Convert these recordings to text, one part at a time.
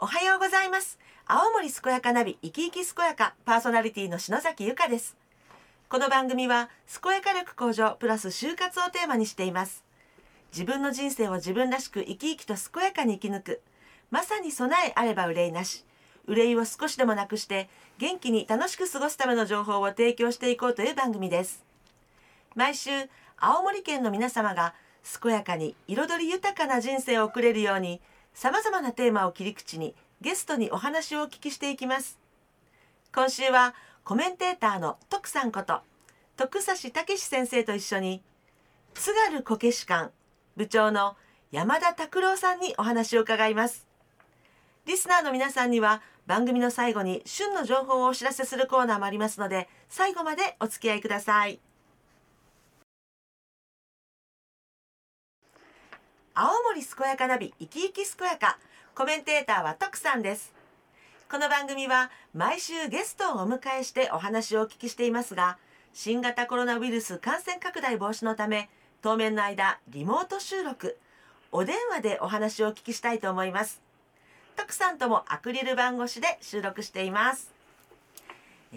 おはようございます。青森健やかナビ生き生き健やかパーソナリティの篠崎由香です。この番組は健やか力向上プラス就活をテーマにしています。自分の人生を自分らしく生き生きと健やかに生き抜く。まさに備えあれば憂いなし。憂いを少しでもなくして元気に楽しく過ごすための情報を提供していこうという番組です。毎週青森県の皆様が健やかに彩り豊かな人生を送れるようにさまざまなテーマを切り口にゲストにお話をお聞きしていきます。今週はコメンテーターの徳さんこと徳差武先生と一緒に津軽こけし館部長の山田拓郎さんにお話を伺います。リスナーの皆さんには番組の最後に旬の情報をお知らせするコーナーもありますので最後までお付き合いください。青森健やかナビ生き生き健やか。コメンテーターは徳さんです。この番組は毎週ゲストをお迎えしてお話をお聞きしていますが新型コロナウイルス感染拡大防止のため当面の間リモート収録。お電話でお話をお聞きしたいと思います。徳さんともアクリル板越しで収録しています。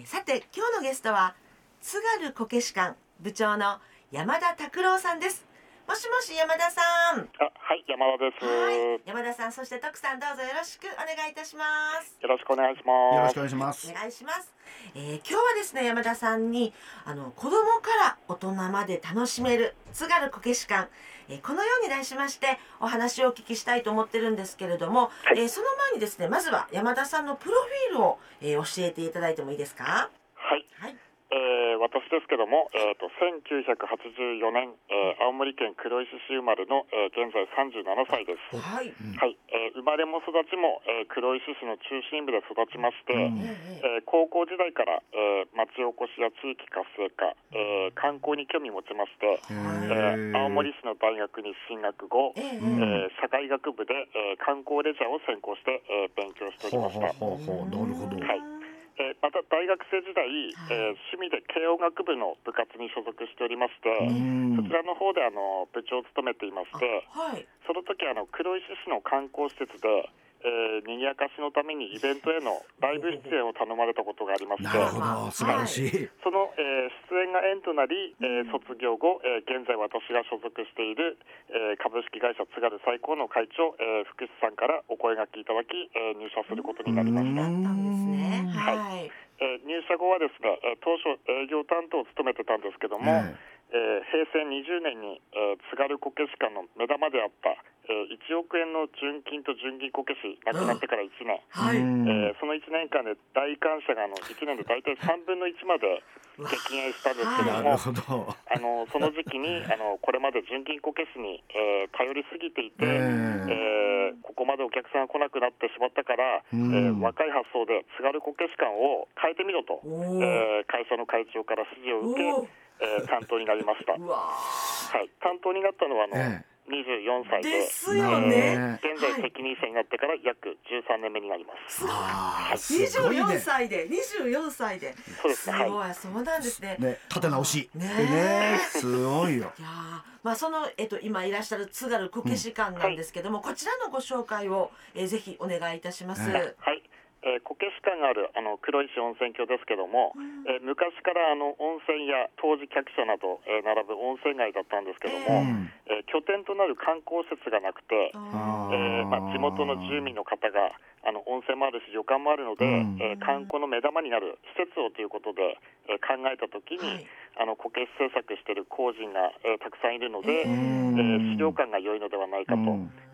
さて今日のゲストは津軽こけし館部長の山田拓郎さんです。もしもし山田さん。あ、はい、山田です、はい。山田さん、そして徳さん、どうぞよろしくお願いいたします。よろしくお願いします。よろしくお願いします。お願いします。えー、今日はですね、山田さんに、あの、子供から大人まで楽しめる津軽こけし館。えー、このように題しましてお話をお聞きしたいと思ってるんですけれども、はい、えー、その前にですねまずは山田さんのプロフィールを、え教えていただいてもいいですか？えー、私ですけども、えーと、1984年、えー、青森県黒石市生まれの、えー、現在37歳です、はい、はい、えー、生まれも育ちも、えー、黒石市の中心部で育ちまして、うん、えー、高校時代から、えー、町おこしや地域活性化、えー、観光に興味持ちまして、えー、青森市の大学に進学後、えー、社会学部で、えー、観光レジャーを専攻して、えー、勉強しておりました。ほうほうほう。なるほど、はいえー、また大学生時代、えー、趣味で軽音楽部の部活に所属しておりまして、そちらの方であの部長を務めていまして、はい、その時あの黒石市の観光施設で、えー、賑やかしのためにイベントへのライブ出演を頼まれたことがありまして、なるほど素晴らしい、はい、その、えー、出演が縁となり、えー、卒業後、えー、現在私が所属している、えー、株式会社津軽最高の会長、えー、福士さんからお声がけいただき、えー、入社することになりました。はい、えー、入社後はですね、えー、当初営業担当を務めてたんですけども、えー、平成20年に、えー、津軽こけし館の目玉であった、えー、1億円の純金と純銀こけし亡くなってから1年、はい。えー、その1年間で大感謝があの1年で大体3分の1まで激減したんですけども、あのその時期にあのこれまで純金こけしに、えー、頼りすぎていて、えー、ここまでお客さんが来なくなってしまったから、えー、若い発想で津軽こけし館を変えてみろと、えー、会社の会長から指示を受けえー、担当になりました。はい、担当になったのはあの、ええ。24歳でですよね、現在責任者になってから約13年目になります。はい、24歳で24歳で。そうですね。すごい、そうなんですね。ね立て直し。ねねすごいよ。いやまあそのえっと今いらっしゃる津軽こけし館なんですけども、うん。はい、こちらのご紹介を、えー、ぜひお願いいたします。はい。えー、こけし館があるあの黒石温泉郷ですけども、うん、えー、昔からあの温泉や当時客車など、えー、並ぶ温泉街だったんですけども、えー、拠点となる観光施設がなくて、えーまあ、地元の住民の方があの温泉もあるし旅館もあるので、うん、えー、観光の目玉になる施設をということで、えー、考えた時に、はい、あのこけし制作している工人が、えー、たくさんいるので、えー、資料館が良いのではないかと。で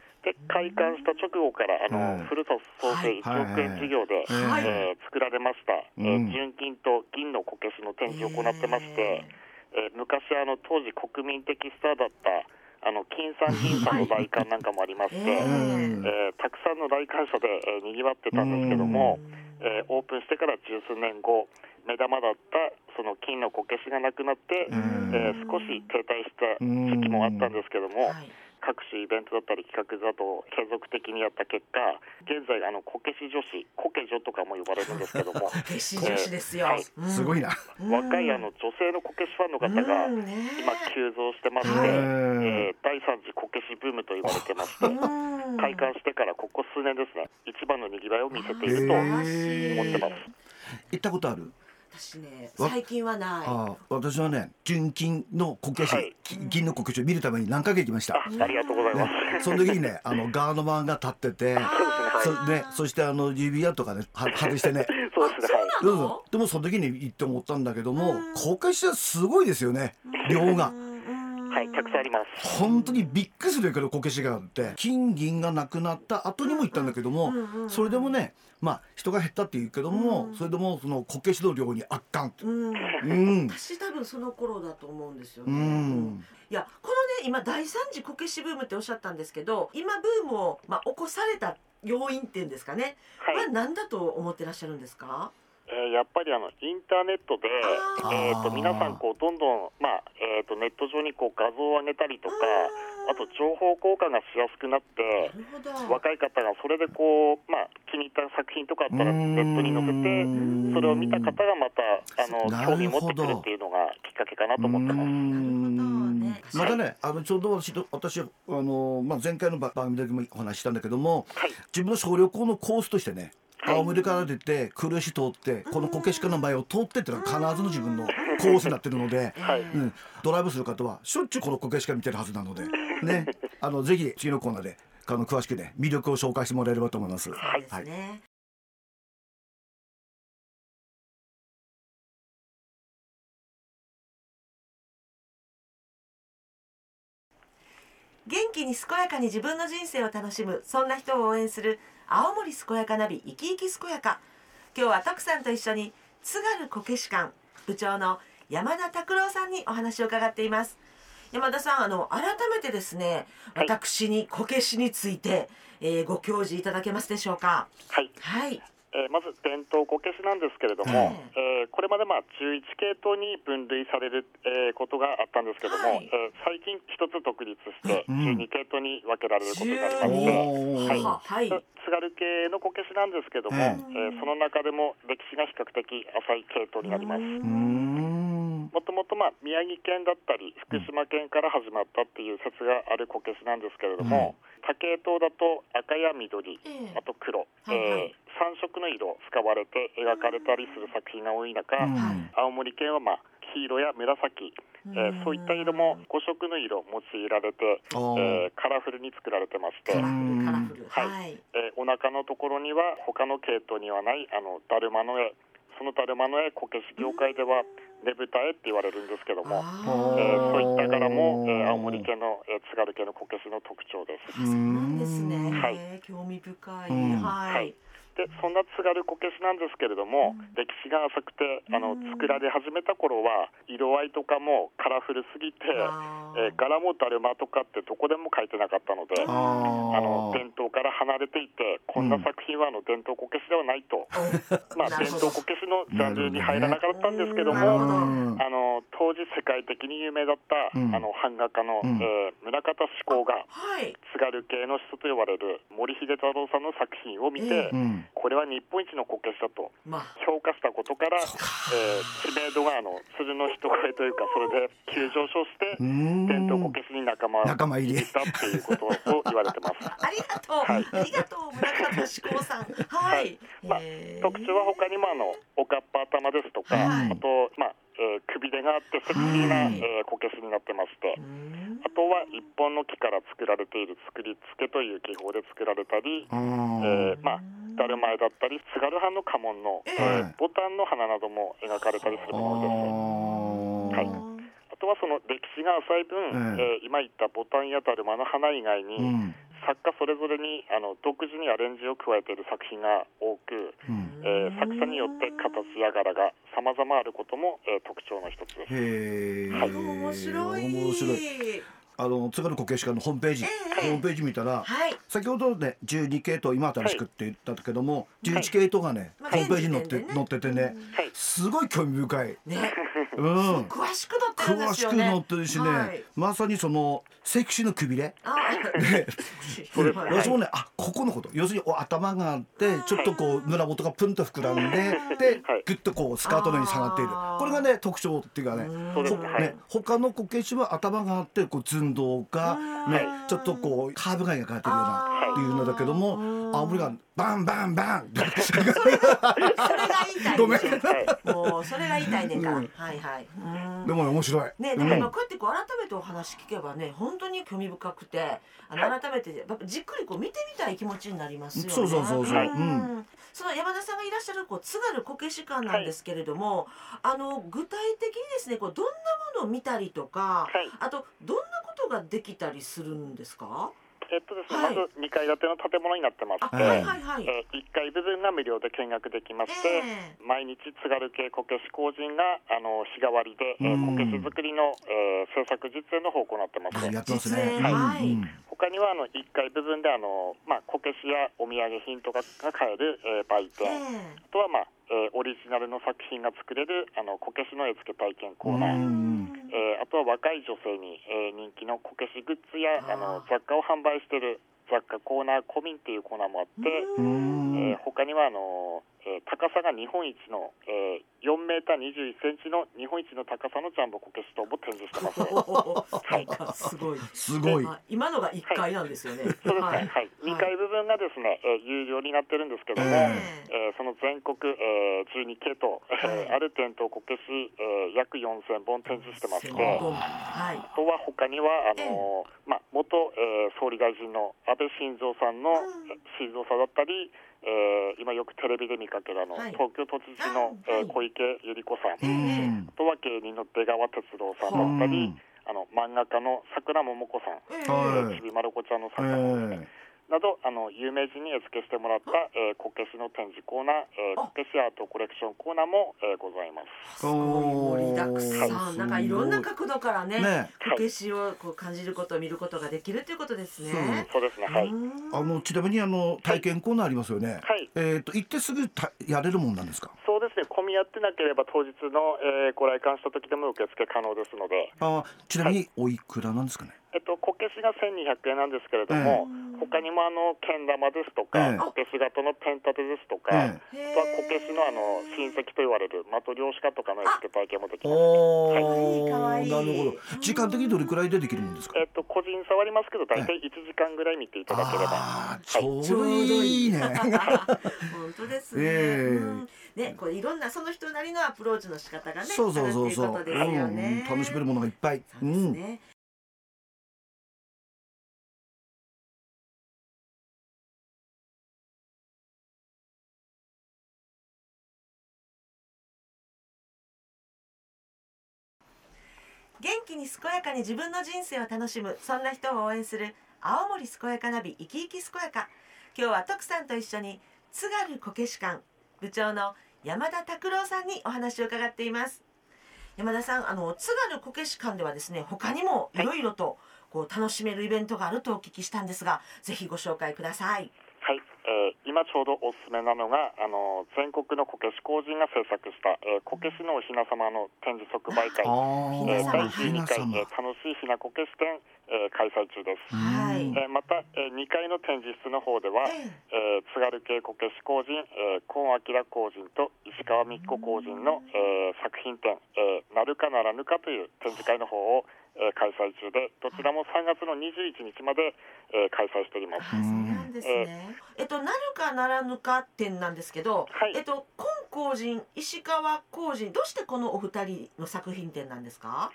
開館した直後からあの、古田創生1億円事業で、はい、えー、作られました、えー、純金と銀のこけしの展示を行ってまして、えー、昔あの当時国民的スターだったあの金さん銀さんの来館なんかもありまして、えー、たくさんの来館者で、えー、にぎわってたんですけども、えー、オープンしてから十数年後目玉だったその金のこけしがなくなって、えー、少し停滞した時期もあったんですけども、はい各種イベントだったり企画だと継続的にやった結果現在あのこけし女子こけ女とかも呼ばれるんですけども 決死女子ですよ、はい。うん。すごいな。若いあの女性のこけしファンの方が今急増してまして、はい。えー第三次こけしブームと言われてましてうん。開館してからここ数年ですね一番のにぎわいを見せているとへ思ーってます。行ったことある？私ねわ最近はないああ、私はね、純金のこけし、はいのこけしを見るために何回か行きました。あありがとうございます。ね、その時にね、あのガードマンが立ってて、そね、そしてあの指輪とかね、は 外してね。そうですね。でもその時に行って思ったんだけども、こけしはすごいですよね。量が。はい、たくさんあります。本当にびっくりするけどこけしがあって金銀がなくなった後にも行ったんだけども、それでもねまあ人が減ったって言うけども、それでもそのこけしの量に圧巻うん。うん。私多分その頃だと思うんですようね、ん。いやこのね今第三次こけしブームっておっしゃったんですけど今ブームを、まあ、起こされた要因っていうんですかね、はい。は何だと思ってらっしゃるんですか？えーやっぱりあのインターネットで、えー、と皆さんこうどんどん、まあえー、とネット上にこう画像を上げたりとかあと情報交換がしやすくなって若い方がそれでこう、まあ、気に入った作品とかあったらネットに載せてそれを見た方がまたあの興味持ってくるっていうのがきっかけかなと思ってます。またねあのちょうど私と私あの、まあ、前回の番組でもお話ししたんだけどもはい。自分の小旅行のコースとしてねはい青森から出て呉市通ってこのこけしかの前を通ってっていうのは必ずの自分のコースになってるので。はい。うん、ドライブする方はしょっちゅうこのこけしか見てるはずなので、ね、あのぜひ次のコーナーであの詳しくね魅力を紹介してもらえればと思います。そうですね、元気に健やかに自分の人生を楽しむそんな人を応援する青森健やかナビ生き生き健やか。今日は徳さんと一緒に津軽こけし館部長の山田拓郎さんにお話を伺っています。山田さんあの改めてですねはい。私にこけしについて、えーご教示いただけますでしょうか？はい。はいえーまず伝統こけしなんですけれども、えーこれまでまあ11系統に分類される、えーことがあったんですけども、はい。えー最近一つ独立してうん。12系統に分けられることになりまして、ははい。津軽系のこけしなんですけども、ええーその中でも歴史が比較的浅い系統になります。もともとまあ宮城県だったり福島県から始まったっていう説があるこけしなんですけれども、多系統だと赤や緑、ええ。あと黒、はいはい。えー3色の色使われて描かれたりする作品が多い中、うん。青森県はまあ黄色や紫、えーそういった色も5色の色用いられて、えーカラフルに作られてまして、はい。はい、えーお腹のところには他の系統にはないあのだるまの絵。そのだるまの絵こけし業界ではねぶた絵って言われるんですけども、あえーそういった柄も、えー青森県の、えー津軽県のこけしの特徴です。ーそうなんですね、はい。興味深い、うん。はい、はいでそんな津軽こけしなんですけれども、歴史が浅くてあの作られ始めた頃は色合いとかもカラフルすぎて、えー柄もだるまとかってどこでも書いてなかったので、ああのー伝統から離れていてこんな作品はあの伝統こけしではないと、まあ、伝統こけしのジャンルに入らなかったんですけども、あの当時世界的に有名だった、うん。あの版画家の、うん。えー宗像志功がはい。津軽系の人と呼ばれる森秀太郎さんの作品を見て、えうんこれは日本一のこけしだと。まあ。評価したことから、えー知名度があの鶴の一声というかそれで急上昇して伝統こけしに仲間入り。したっていうことを言われてます。ありがとう、はい。ありがとう村方志功さん。はい、はい。まあ特徴は他にもあのおかっぱ頭ですとか、はい。あと、まあえー、くびれがあってセクシーな、はい。えーこけしになってまして、うん。あとは一本の木から作られている作り付けという技法で作られたり、あえーーまあだるま絵だったり津軽藩の家紋の、ええ。えーボタンの花なども描かれたりするものです。はい。あとはその歴史が浅い分、ええ。ー今言ったボタンやだるまの花以外に、うん。作家それぞれにあの独自にアレンジを加えている作品が多く、うん。えー作者によって形や柄が様々あることも、えー特徴の一つです。へえあ面白い。面白いあの津軽こけし館のホームページ、ええホームページ見たらはい。先ほどね12系統今新しくって言ったけども、11系統がね、まあホームページに載って載っててね、はいすごい興味深い。ね。うん。詳しく詳しく載ってるしね、はい。まさにそのセクシーのくびれ。あでそうですはい。私もねあここのこと。要するにお頭があってちょっとこう胸元がプンと膨らんでではい。グッとこうスカートのように下がっている。これがね特徴っていうかねほね。はい。ね他のこけしは頭があってこう寸胴がうんねちょっとこうカーブが描かれてるようなあー。いうのだけどもうん青森がバンバンバン。それが言いたいごめんですよ。はいもうそれが言いたいねんか。ら、うん。はいはい。うん。でもね面白い。ね、うん。でも今こうやってこう改めてお話聞けばね本当に興味深くてあの改めてやっぱじっくりこう見てみたい気持ちになりますよね。そうそうそうそう。うその山田さんがいらっしゃるこう津軽こけし館なんですけれども、あの具体的にですねこうどんなものを見たりとか、はい。あとどんなことができたりするんですか？えっとですね、はい。まず2階建ての建物になってまあ、して、はいはいはい。え1階部分が無料で見学できまして、え毎日津軽系こけし工人があの日替わりで、えこけし作りの、えー制作実演の方を行ってます。やってますね。実演。はいうん。うん他にはあの1階部分であの、まあ、こけしやお土産品とかが買える、えー売え店、え。あとは、まあえーオリジナルの作品が作れるあのこけしの絵付け体験コーナー、うんえーあとは若い女性に、えー人気のこけしグッズやあの雑貨を販売している雑貨コーナーコミンっていうコーナーもあって、えー他にはあの、えー高さが日本一の、えー4メーター21センチの日本一の高さのジャンボこけし塔も展示してます。なんかすごい。すごい。あ今のが一階なんですよね。そうですね、ははい。い、2階部分がですね、えー有料になってるんですけども、ええーその全国、えー12系統、えーはい。ある店頭こけし、えー約4000本展示してまして、はい。あとは他にはあのーまあ、元、えー総理大臣の安倍晋三さんの、うん。晋三さんだったり、えー今よくテレビで見かけるあの、はい。東京都知事の、あはい。えー小池百合子さん、うん。あとは芸人の出川哲朗さんだったり、うん。あの漫画家の桜桃子さん、えはい。ちびまる子ちゃんの作え家さん。えなどあの有名人に絵付けしてもらった、えーこけしの展示コーナー、えーあこけしアートコレクションコーナーも、えーございます。すごい盛りだくさおーん。なんかいろんな角度からね、ねこけしをこう感じること、見ることができるということですね。そうですね、はい。うんあのちなみにあの体験コーナーありますよね。はいえっ、と行ってすぐたやれるもんなんですか？そうですね、混み合ってなければ当日の、えーご来館した時でも受付可能ですので、あちなみにおいくらなんですかね？えっと、こけしが1200円なんですけれども、他にもあのけん玉ですとか、ええこけし型のペン立てですとか、えへーあとはこけしのあの親戚と言われる的漁師家とかの絵付け体験もできます。おお、かわいいかわいいなるほど。時間的にどれくらいでできるもんですか？えっと、個人差はありますけど、大体1時間ぐらい見ていただければ。ああ、ちょうどいいね。本当ですね。ええうんね、これいろんなその人なりのアプローチの仕方がね、そうそうそうそう。ね。うん楽しめるものがいっぱい。そうですね。元気に健やかに自分の人生を楽しむそんな人を応援する青森健やかナビ生き生き健やか。今日は徳さんと一緒に津軽こけし館部長の山田拓郎さんにお話を伺っています。山田さんあの津軽こけし館ではですね他にもい。ろいろとこう楽しめるイベントがあるとお聞きしたんですがぜひご紹介くださいはい、えー今ちょうどおすすめなのがあの全国のこけし工人が制作した、えーこけしのおひな様の展示即売会、あえー第12回、えー楽しいひなこけし展、えー開催中です。はい。えーまた、え2階の展示室の方では、ええー津軽系こけし工人、えー、今明工人と石川美子工人の、えー作品展、えーなるかならぬかという展示会の方を、えー開催中でどちらも3月の21日まで、えー開催しております。あそうなんですね。えっとなるかならぬか展なんですけど、はいえっと今工人石川工人どうしてこのお二人の作品展なんですか？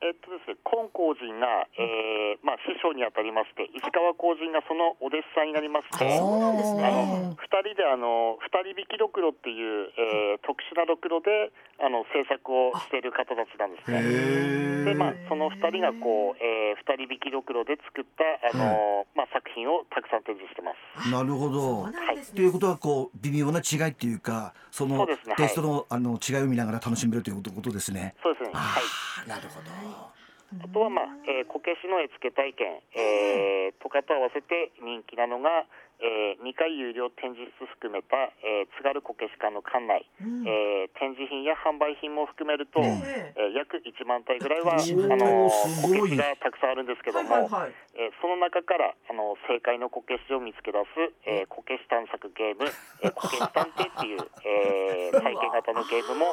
えっとですね、金光人が、えーまあ、師匠にあたりまして、石川光人がそのお弟子さんになりましそうなんですね。あの二人であの二人引きろくろっていう、えー特殊なろくろであの制作をしている方たちなんですね。でまあ、その二人がこう、えー、二人引きろくろで作ったあの、まあ、作品をたくさん展示してます。なるほどね。ということはこう微妙な違いっていうかそのテイストのあの違いを見ながら楽しめるということですね。そうですね。あはい。あ、なるほど。あとは、まあえーこけしの絵付け体験、えーとかと合わせて人気なのが、えー、2回有料展示室含めた、えー、津軽こけし館の館内、うん。えー展示品や販売品も含めると、ええ。ー約1万体ぐらいは、あ1万体のこけしがたくさんあるんですけども、はいはいはい。えーその中からあの正解のこけしを見つけ出す、えーこけし探索ゲーム、えーこけし探偵っていう、えー 体験型のゲームも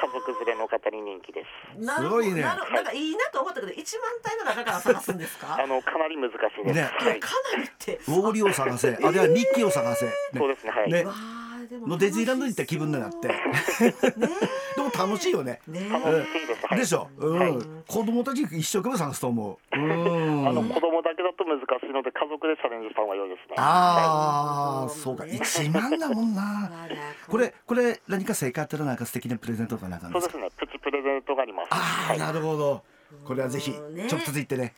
家族連れの方に人気です。なるほど。すごい。ねなんかいいなと思ったけど一万体の中から探すんですか？あのかなり難しいです。ね。はい、かなりって。ウォーリーを探せあるいはミッキーを探せ、ねそうですね。はい。ねわあでものディズニーランドに行った気分になってね でも楽しいよねね楽しいです。はい。でしょ、うんはい子供たち一生懸命探すと思ううんあの子供だけだと難しいので家族でチャレンジした方が良いですね。ああ、はいそうか、ね一万だもんな。これ、これ、何か正解あったら、なんか素敵なプレゼントとかなんか。そうですね。プチプレゼントがあります。ああ、はい。なるほど。これはぜひ、直接行ってね、はい。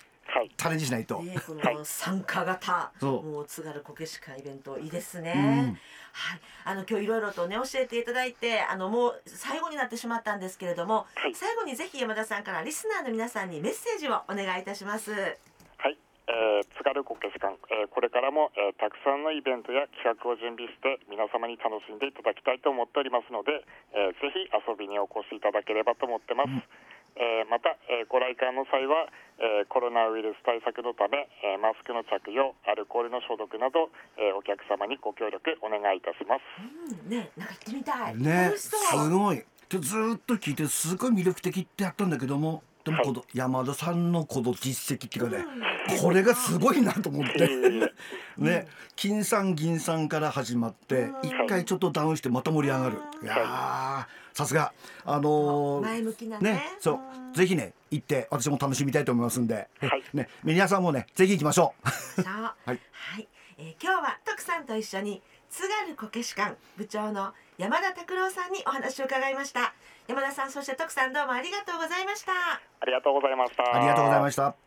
チャレンジしないと。ね、この参加型、もう津軽こけし会イベントいいですね。うん。はい、あの今日いろいろとね教えていただいて、あのもう最後になってしまったんですけれども、はい。最後にぜひ山田さんからリスナーの皆さんにメッセージをお願いいたします。はい、えー、津軽こけし館、えーこれからも、えーたくさんのイベントや企画を準備して皆様に楽しんでいただきたいと思っておりますので、えーぜひ遊びにお越しいただければと思ってます、えーまた、えーご来館の際は、えーコロナウイルス対策のため、えーマスクの着用アルコールの消毒など、えーお客様にご協力お願いいたしますうん、ね、なんか行ってみたい。ね。すごい。でずーっと聞いて、すごい魅力的ってあったんだけども。でも、はいこの山田さんのこの実績っていうかね、これがすごいなと思って。ね、金さん銀さんから始まってうん。一回ちょっとダウンしてまた盛り上がる。い。やーさすが。あのー前向きなね。ねそう。うん。ぜひね行って私も楽しみたいと思いますんで、はい。ね皆さんもねぜひ行きましょう。はい。はい、えー今日は徳さんと一緒に津軽こけし館部長の山田拓郎さんにお話を伺いました。山田さん、そして徳さんどうもありがとうございました。ありがとうございました。ありがとうございました